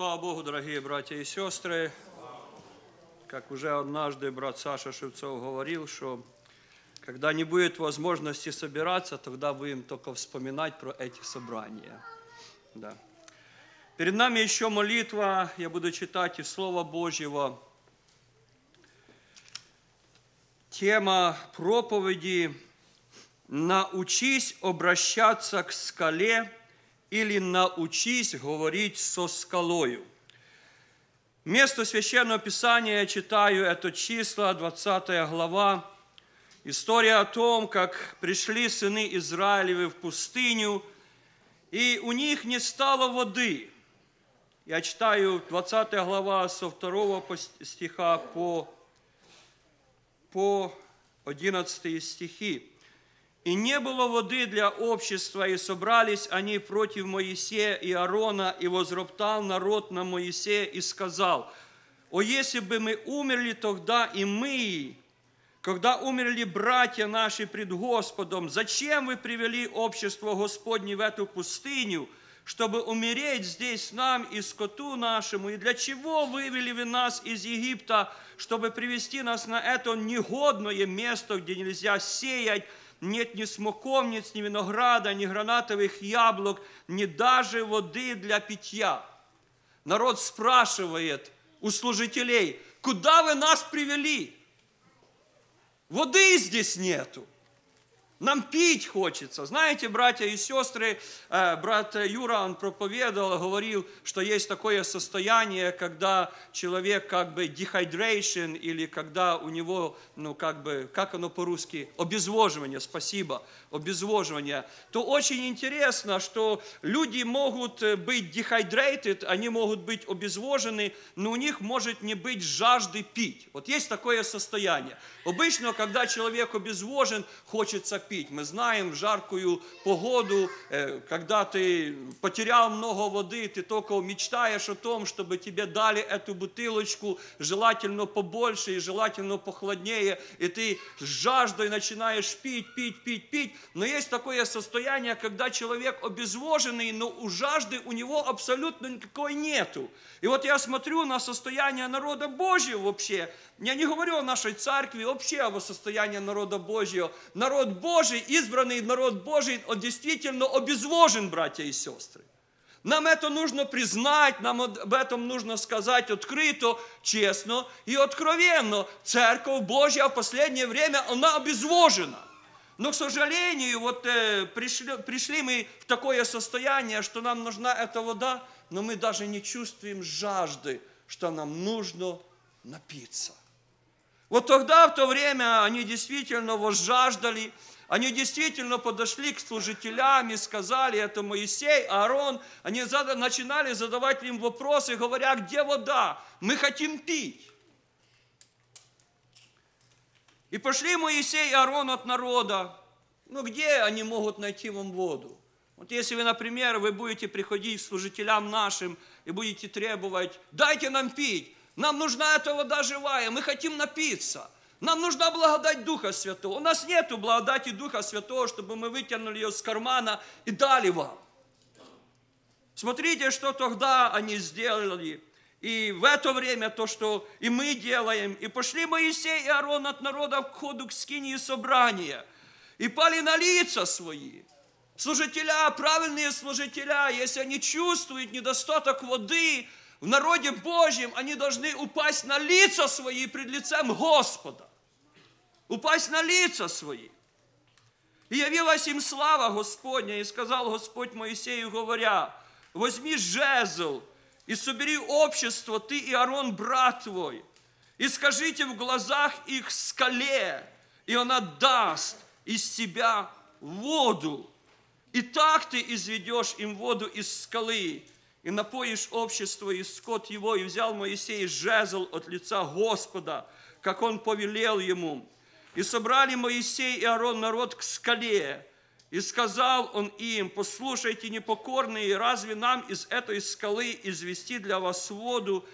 Слава Богу, дорогие братья и сестры. Как уже однажды брат Саша Шевцов говорил, что когда не будет возможности собираться, тогда будем только вспоминать про эти собрания. Да. Перед нами еще молитва, я буду читать из Слова Божьего. Тема проповеди «Научись обращаться к скале» или «Научись говорить со скалою». Место Священного Писания я читаю, это числа, 20 глава. История о том, как пришли сыны Израилевы в пустыню, и у них не стало воды. Я читаю 20 глава со 2 стиха по, по 11 стихи. И не было воды для общества, и собрались они против Моисея и Аарона, и возроптал народ на Моисея и сказал, «О, если бы мы умерли тогда и мы, когда умерли братья наши пред Господом, зачем вы привели общество Господне в эту пустыню, чтобы умереть здесь нам и скоту нашему? И для чего вывели вы нас из Египта, чтобы привести нас на это негодное место, где нельзя сеять, нет ни смоковниц, ни винограда, ни гранатовых яблок, ни даже воды для питья. Народ спрашивает у служителей, куда вы нас привели? Воды здесь нету. Нам пить хочется. Знаете, братья и сестры, э, брат Юра, он проповедовал, говорил, что есть такое состояние, когда человек как бы dehydration, или когда у него, ну как бы, как оно по-русски, обезвоживание, спасибо, обезвоживание, то очень интересно, что люди могут быть dehydrated, они могут быть обезвожены, но у них может не быть жажды пить. Вот есть такое состояние. Обычно, когда человек обезвожен, хочется пить. Мы знаем в жаркую погоду, когда ты потерял много воды, ты только мечтаешь о том, чтобы тебе дали эту бутылочку, желательно побольше и желательно похладнее, и ты с жаждой начинаешь пить, пить, пить, пить. Но есть такое состояние, когда человек обезвоженный, но у жажды у него абсолютно никакой нету. И вот я смотрю на состояние народа Божьего вообще, я не говорю о нашей церкви, вообще о состоянии народа Божьего. Народ Божий, избранный народ Божий, он действительно обезвожен, братья и сестры. Нам это нужно признать, нам об этом нужно сказать открыто, честно и откровенно. Церковь Божья в последнее время, она обезвожена. Но, к сожалению, вот э, пришли, пришли мы в такое состояние, что нам нужна эта вода, но мы даже не чувствуем жажды, что нам нужно напиться. Вот тогда, в то время, они действительно возжаждали, они действительно подошли к служителям и сказали, это Моисей, Аарон, они начинали задавать им вопросы, говоря, где вода? Мы хотим пить. И пошли Моисей и Аарон от народа. Ну, где они могут найти вам воду? Вот если вы, например, вы будете приходить к служителям нашим и будете требовать, дайте нам пить, нам нужна эта вода живая, мы хотим напиться. Нам нужна благодать Духа Святого. У нас нет благодати Духа Святого, чтобы мы вытянули ее с кармана и дали вам. Смотрите, что тогда они сделали. И в это время то, что и мы делаем. И пошли Моисей и Аарон от народа к ходу к скинии собрания. И пали на лица свои. Служителя, правильные служителя, если они чувствуют недостаток воды, в народе Божьем они должны упасть на лица свои пред лицем Господа. Упасть на лица свои. И явилась им слава Господня, и сказал Господь Моисею, говоря, возьми жезл и собери общество, ты и Арон, брат твой, и скажите в глазах их скале, и она даст из себя воду. И так ты изведешь им воду из скалы, и напоишь общество и скот его, и взял Моисей жезл от лица Господа, как он повелел ему. И собрали Моисей и Аарон народ к скале, и сказал он им, послушайте, непокорные, разве нам из этой скалы извести для вас воду?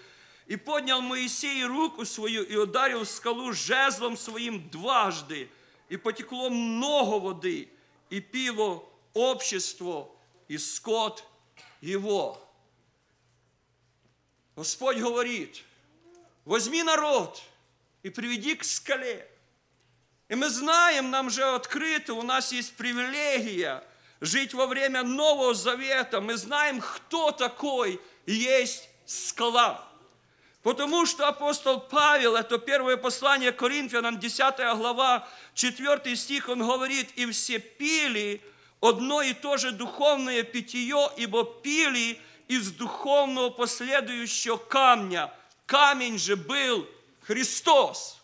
И поднял Моисей руку свою и ударил скалу жезлом своим дважды, и потекло много воды, и пило общество, и скот его. Господь говорит, возьми народ и приведи к скале. И мы знаем, нам же открыто, у нас есть привилегия жить во время Нового Завета. Мы знаем, кто такой есть скала. Потому что апостол Павел, это первое послание Коринфянам, 10 глава, 4 стих, он говорит, «И все пили одно и то же духовное питье, ибо пили из духовного последующего камня. Камень же был Христос.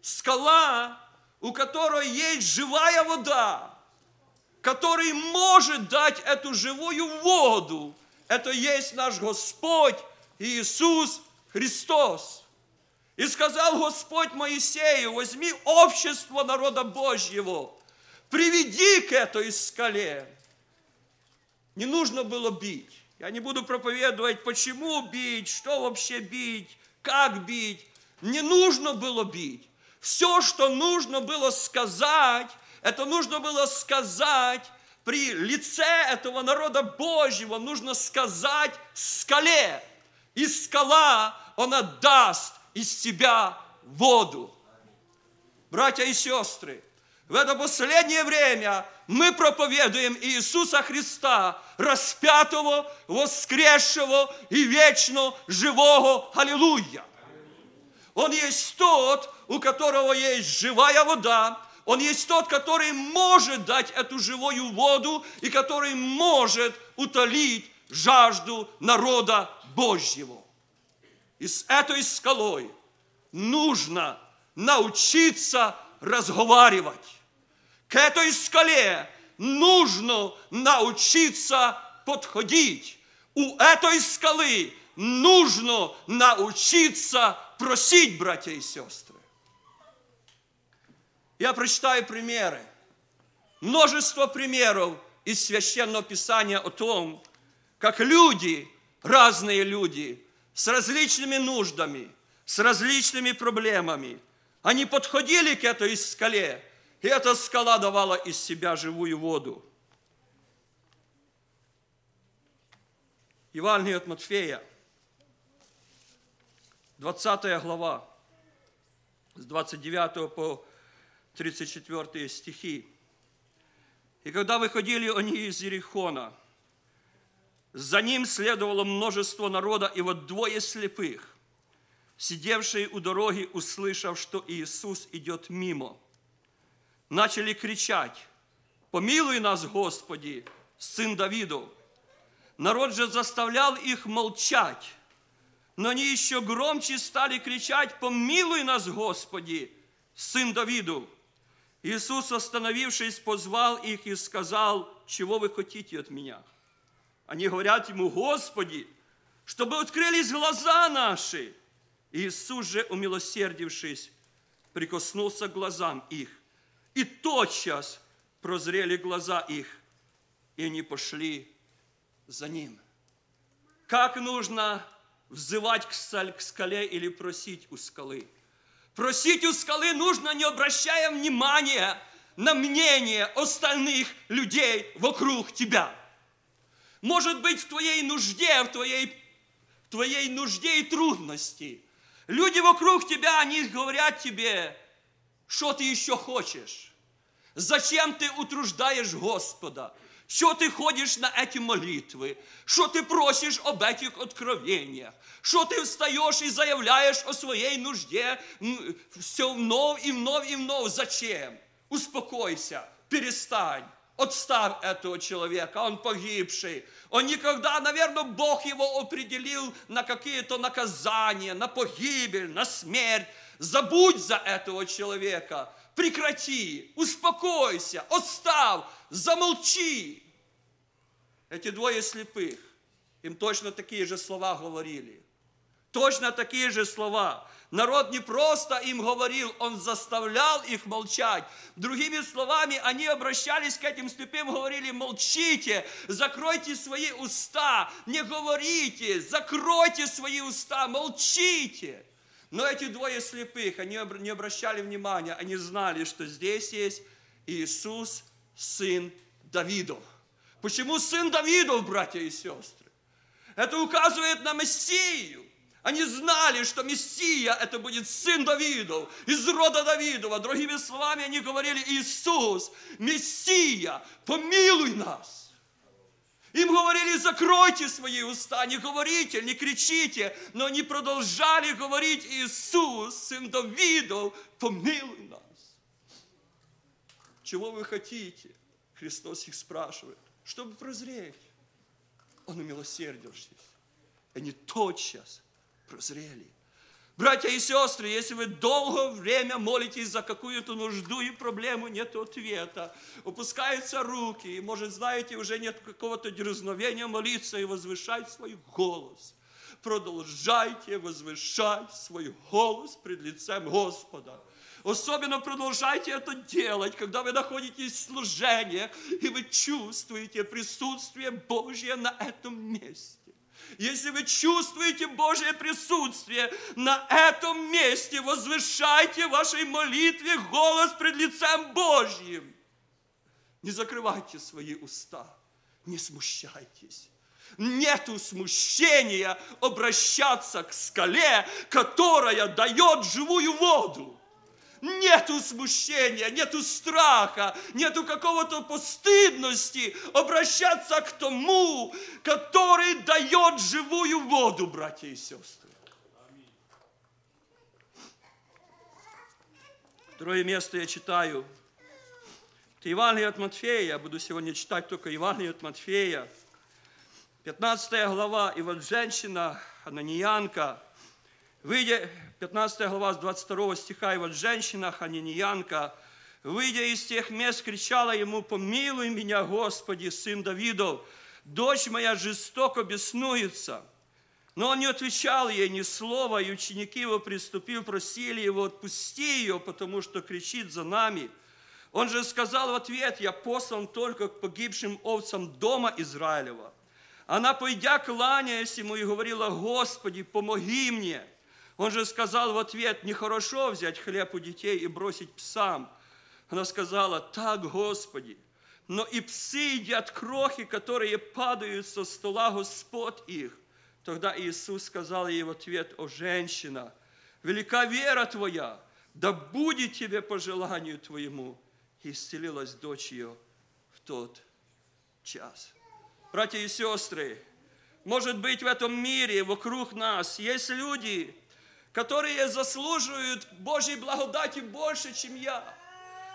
Скала, у которой есть живая вода, который может дать эту живую воду. Это есть наш Господь Иисус Христос. И сказал Господь Моисею, возьми общество народа Божьего, приведи к этой скале. Не нужно было бить. Я не буду проповедовать, почему бить, что вообще бить, как бить. Не нужно было бить. Все, что нужно было сказать, это нужно было сказать при лице этого народа Божьего, нужно сказать скале. И скала, она даст из себя воду. Братья и сестры, в это последнее время мы проповедуем Иисуса Христа, распятого, воскресшего и вечно живого. Аллилуйя! Он есть тот, у которого есть живая вода, он есть тот, который может дать эту живую воду и который может утолить жажду народа Божьего. И с этой скалой нужно научиться разговаривать. К этой скале нужно научиться подходить. У этой скалы нужно научиться просить, братья и сестры. Я прочитаю примеры. Множество примеров из Священного Писания о том, как люди, разные люди, с различными нуждами, с различными проблемами, они подходили к этой скале – и эта скала давала из себя живую воду. Евангелие от Матфея, 20 глава, с 29 по 34 стихи. И когда выходили они из Ерихона, за ним следовало множество народа, и вот двое слепых, сидевшие у дороги, услышав, что Иисус идет мимо – начали кричать, «Помилуй нас, Господи, сын Давидов!» Народ же заставлял их молчать, но они еще громче стали кричать, «Помилуй нас, Господи, сын Давидов!» Иисус, остановившись, позвал их и сказал, «Чего вы хотите от меня?» Они говорят ему, «Господи, чтобы открылись глаза наши!» Иисус же, умилосердившись, прикоснулся к глазам их и тотчас прозрели глаза их, и они пошли за ним. Как нужно взывать к скале или просить у скалы? Просить у скалы нужно, не обращая внимания на мнение остальных людей вокруг тебя. Может быть, в твоей нужде, в твоей, в твоей нужде и трудности. Люди вокруг тебя, они говорят тебе, что ты еще хочешь? Зачем ты утруждаешь Господа? Что ты ходишь на эти молитвы? Что ты просишь об этих откровениях? Что ты встаешь и заявляешь о своей нужде все вновь и вновь и вновь? Зачем? Успокойся, перестань. Отставь этого человека, он погибший. Он никогда, наверное, Бог его определил на какие-то наказания, на погибель, на смерть. Забудь за этого человека. Прекрати, успокойся, отстав, замолчи. Эти двое слепых, им точно такие же слова говорили. Точно такие же слова. Народ не просто им говорил, он заставлял их молчать. Другими словами, они обращались к этим слепым, говорили, молчите, закройте свои уста, не говорите, закройте свои уста, молчите. Но эти двое слепых, они не обращали внимания, они знали, что здесь есть Иисус, сын Давидов. Почему сын Давидов, братья и сестры? Это указывает на Мессию. Они знали, что Мессия это будет сын Давидов, из рода Давидова. Другими словами, они говорили, Иисус, Мессия, помилуй нас. Им говорили, закройте свои уста, не говорите, не кричите, но они продолжали говорить, Иисус, сын Давидов, помилуй нас. Чего вы хотите? Христос их спрашивает, чтобы прозреть. Он умилосердился. Они тотчас прозрели. Братья и сестры, если вы долгое время молитесь за какую-то нужду и проблему, нет ответа, опускаются руки, и, может, знаете, уже нет какого-то дерзновения молиться и возвышать свой голос. Продолжайте возвышать свой голос пред лицем Господа. Особенно продолжайте это делать, когда вы находитесь в служении, и вы чувствуете присутствие Божье на этом месте. Если вы чувствуете Божье присутствие на этом месте, возвышайте в вашей молитве голос пред лицем Божьим. Не закрывайте свои уста, не смущайтесь. Нету смущения обращаться к скале, которая дает живую воду нету смущения, нету страха, нету какого-то постыдности обращаться к тому, который дает живую воду, братья и сестры. Второе место я читаю. Это Евангелие от Матфея. Я буду сегодня читать только Евангелие от Матфея. 15 глава. И вот женщина, Ананиянка, выйдя, 15 глава с 22 стиха, и вот женщина Ханиниянка, выйдя из тех мест, кричала ему, помилуй меня, Господи, сын Давидов, дочь моя жестоко беснуется. Но он не отвечал ей ни слова, и ученики его, приступив, просили его, отпусти ее, потому что кричит за нами. Он же сказал в ответ, я послан только к погибшим овцам дома Израилева. Она, пойдя, кланяясь ему, и говорила, Господи, помоги мне. Он же сказал в ответ, нехорошо взять хлеб у детей и бросить псам. Она сказала, так, Господи, но и псы едят крохи, которые падают со стола Господь их. Тогда Иисус сказал ей в ответ, о женщина, велика вера твоя, да будет тебе по желанию твоему. И исцелилась дочь ее в тот час. Братья и сестры, может быть, в этом мире, вокруг нас есть люди, которые заслуживают Божьей благодати больше, чем я.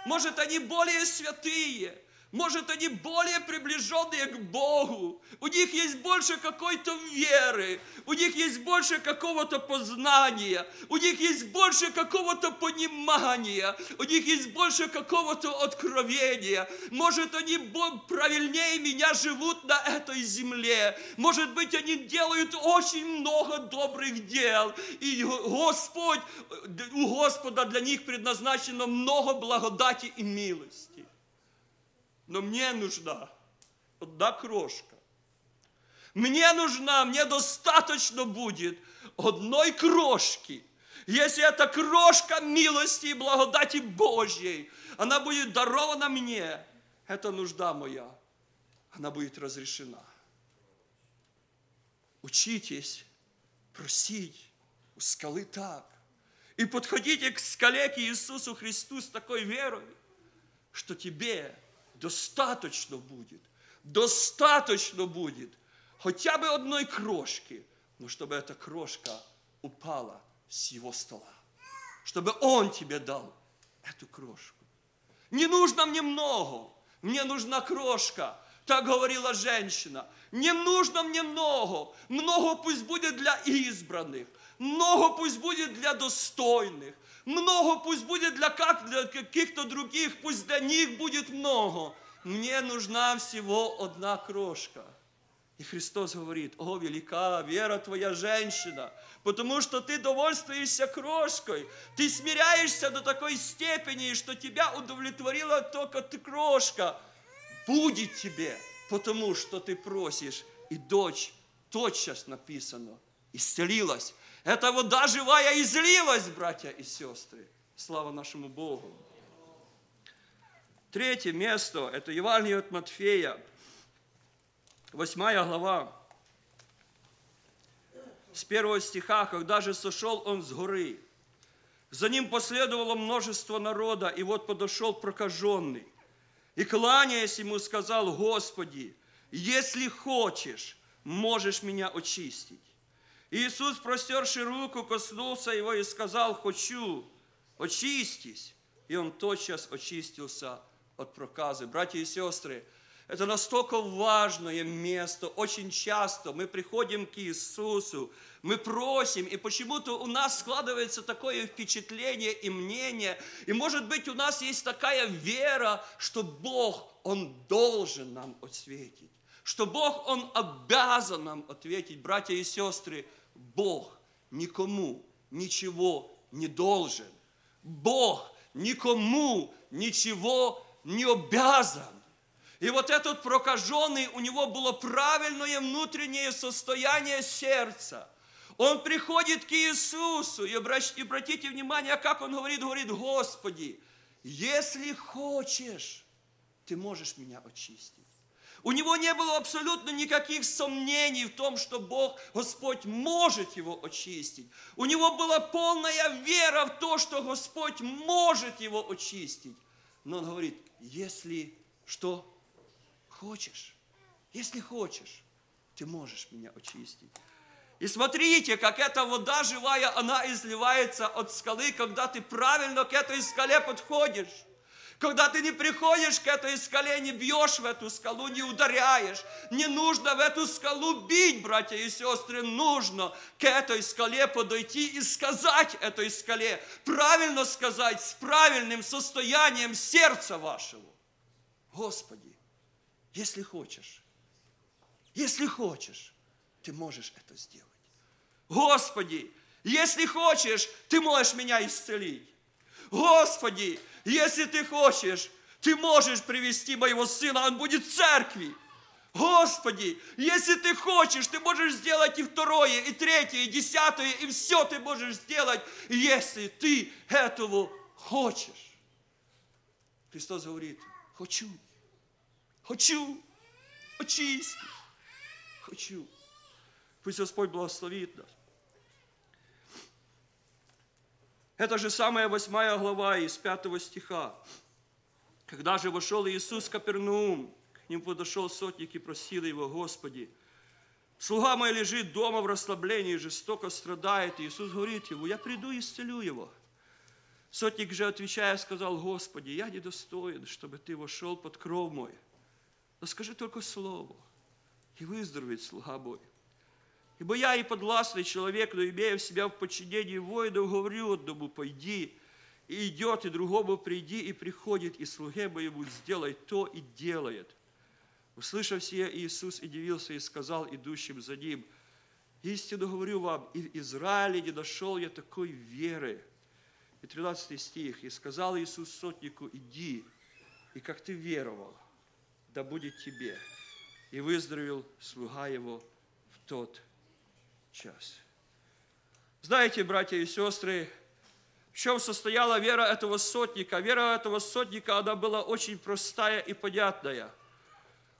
Может, они более святые, может, они более приближенные к Богу. У них есть больше какой-то веры. У них есть больше какого-то познания. У них есть больше какого-то понимания. У них есть больше какого-то откровения. Может, они правильнее меня живут на этой земле. Может быть, они делают очень много добрых дел. И Господь, у Господа для них предназначено много благодати и милости. Но мне нужна одна крошка. Мне нужна, мне достаточно будет одной крошки. Если эта крошка милости и благодати Божьей, она будет дарована мне, это нужда моя, она будет разрешена. Учитесь просить у скалы так. И подходите к скале, к Иисусу Христу с такой верой, что тебе достаточно будет, достаточно будет. Хотя бы одной крошки, но чтобы эта крошка упала с его стола, чтобы он тебе дал эту крошку. Не нужно мне много, мне нужна крошка, так говорила женщина. Не нужно мне много, много пусть будет для избранных, много пусть будет для достойных, много пусть будет для, как, для каких-то других, пусть для них будет много. Мне нужна всего одна крошка. И Христос говорит, о, велика вера твоя женщина, потому что ты довольствуешься крошкой, ты смиряешься до такой степени, что тебя удовлетворила только ты крошка. Будет тебе, потому что ты просишь. И дочь, тотчас написано, исцелилась. Эта вода живая излилась, братья и сестры. Слава нашему Богу. Третье место – это Евангелие от Матфея, восьмая глава, с первого стиха, когда же сошел он с горы. За ним последовало множество народа, и вот подошел прокаженный. И, кланяясь ему, сказал, Господи, если хочешь, можешь меня очистить. Иисус, простерши руку, коснулся его и сказал, хочу, очистись. И он тотчас очистился от проказы. Братья и сестры, это настолько важное место. Очень часто мы приходим к Иисусу, мы просим, и почему-то у нас складывается такое впечатление и мнение, и может быть у нас есть такая вера, что Бог, Он должен нам ответить, что Бог, Он обязан нам ответить. Братья и сестры, Бог никому ничего не должен. Бог никому ничего не обязан. И вот этот прокаженный, у него было правильное внутреннее состояние сердца. Он приходит к Иисусу, и обратите внимание, как он говорит, говорит, Господи, если хочешь, ты можешь меня очистить. У него не было абсолютно никаких сомнений в том, что Бог, Господь, может его очистить. У него была полная вера в то, что Господь может его очистить. Но он говорит, если что хочешь, если хочешь, ты можешь меня очистить. И смотрите, как эта вода живая, она изливается от скалы, когда ты правильно к этой скале подходишь. Когда ты не приходишь к этой скале, не бьешь в эту скалу, не ударяешь. Не нужно в эту скалу бить, братья и сестры. Нужно к этой скале подойти и сказать этой скале. Правильно сказать, с правильным состоянием сердца вашего. Господи, если хочешь, если хочешь, ты можешь это сделать. Господи, если хочешь, ты можешь меня исцелить. Господи, если ты хочешь, ты можешь привести моего сына, он будет в церкви. Господи, если ты хочешь, ты можешь сделать и второе, и третье, и десятое, и все ты можешь сделать, если ты этого хочешь. Христос говорит, хочу, хочу, очисти, хочу. Пусть Господь благословит нас. Это же самая восьмая глава из пятого стиха. Когда же вошел Иисус в Капернаум, к нему подошел сотник и просил его, Господи, слуга мой лежит дома в расслаблении, жестоко страдает. И Иисус говорит ему, я приду и исцелю его. Сотник же, отвечая, сказал, Господи, я недостоин, чтобы Ты вошел под кров мой. Но скажи только слово, и выздоровеет слуга мой. Ибо я и подвластный человек, но имея в себя в подчинении воинов, говорю одному, пойди, и идет, и другому приди, и приходит, и слуге моему сделай то, и делает. Услышав сие, Иисус и дивился, и сказал идущим за ним, истину говорю вам, и в Израиле не нашел я такой веры. И 13 стих, и сказал Иисус сотнику, иди, и как ты веровал, да будет тебе. И выздоровел слуга его в тот час. Знаете, братья и сестры, в чем состояла вера этого сотника? Вера этого сотника, она была очень простая и понятная.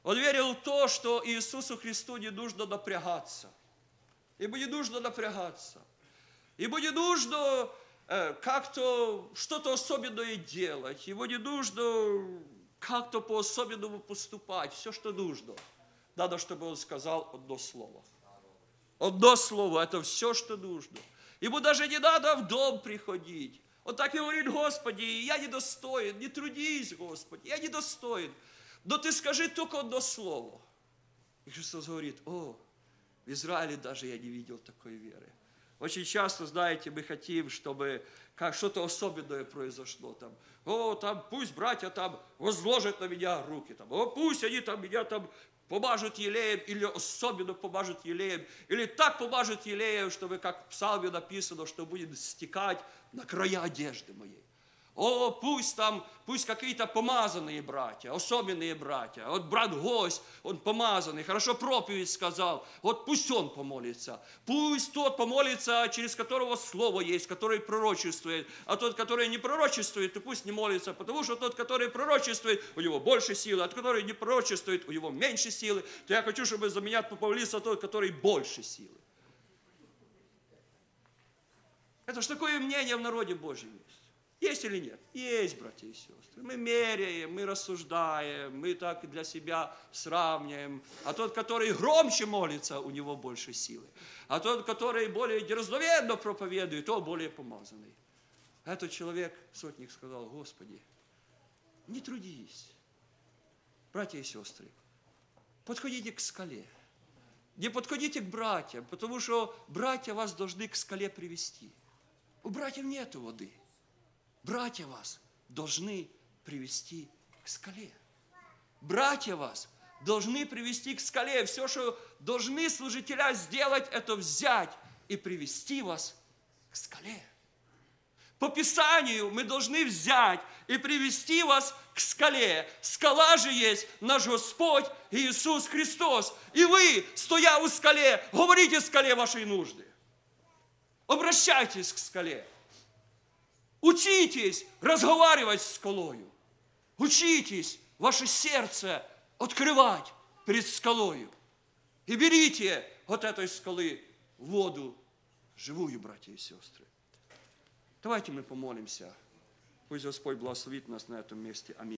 Он верил в то, что Иисусу Христу не нужно напрягаться. Ему не нужно напрягаться. Ему не нужно э, как-то что-то особенное делать. Ему не нужно как-то по-особенному поступать. Все, что нужно. Надо, чтобы он сказал одно слово – Одно слово, это все, что нужно. Ему даже не надо в дом приходить. Он так и говорит, Господи, я недостоин, не трудись, Господи, я недостоин. Но ты скажи только одно слово. И Христос говорит, о, в Израиле даже я не видел такой веры. Очень часто, знаете, мы хотим, чтобы как что-то особенное произошло там. О, там пусть братья там возложат на меня руки, там, о, пусть они там меня там помажут елеем, или особенно помажут елеем, или так помажут елеем, чтобы, как в псалме написано, что будет стекать на края одежды моей. О, пусть там, пусть какие-то помазанные братья, особенные братья. Вот брат гость, он помазанный, хорошо проповедь сказал. Вот пусть он помолится. Пусть тот помолится, через которого слово есть, который пророчествует. А тот, который не пророчествует, то пусть не молится, потому что тот, который пророчествует, у него больше силы, а тот, который не пророчествует, у него меньше силы. То я хочу, чтобы за меня помолился тот, который больше силы. Это ж такое мнение в народе Божьем есть. Есть или нет? Есть, братья и сестры. Мы меряем, мы рассуждаем, мы так для себя сравниваем. А тот, который громче молится, у него больше силы. А тот, который более дерзновенно проповедует, то более помазанный. Этот человек, сотник, сказал, Господи, не трудись. Братья и сестры, подходите к скале. Не подходите к братьям, потому что братья вас должны к скале привести. У братьев нет воды. Братья вас должны привести к скале. Братья вас должны привести к скале. Все, что должны служителя сделать, это взять и привести вас к скале. По Писанию мы должны взять и привести вас к скале. Скала же есть наш Господь Иисус Христос. И вы, стоя у скале, говорите скале вашей нужды. Обращайтесь к скале. Учитесь разговаривать с скалою. Учитесь ваше сердце открывать перед скалою. И берите от этой скалы воду живую, братья и сестры. Давайте мы помолимся. Пусть Господь благословит нас на этом месте. Аминь.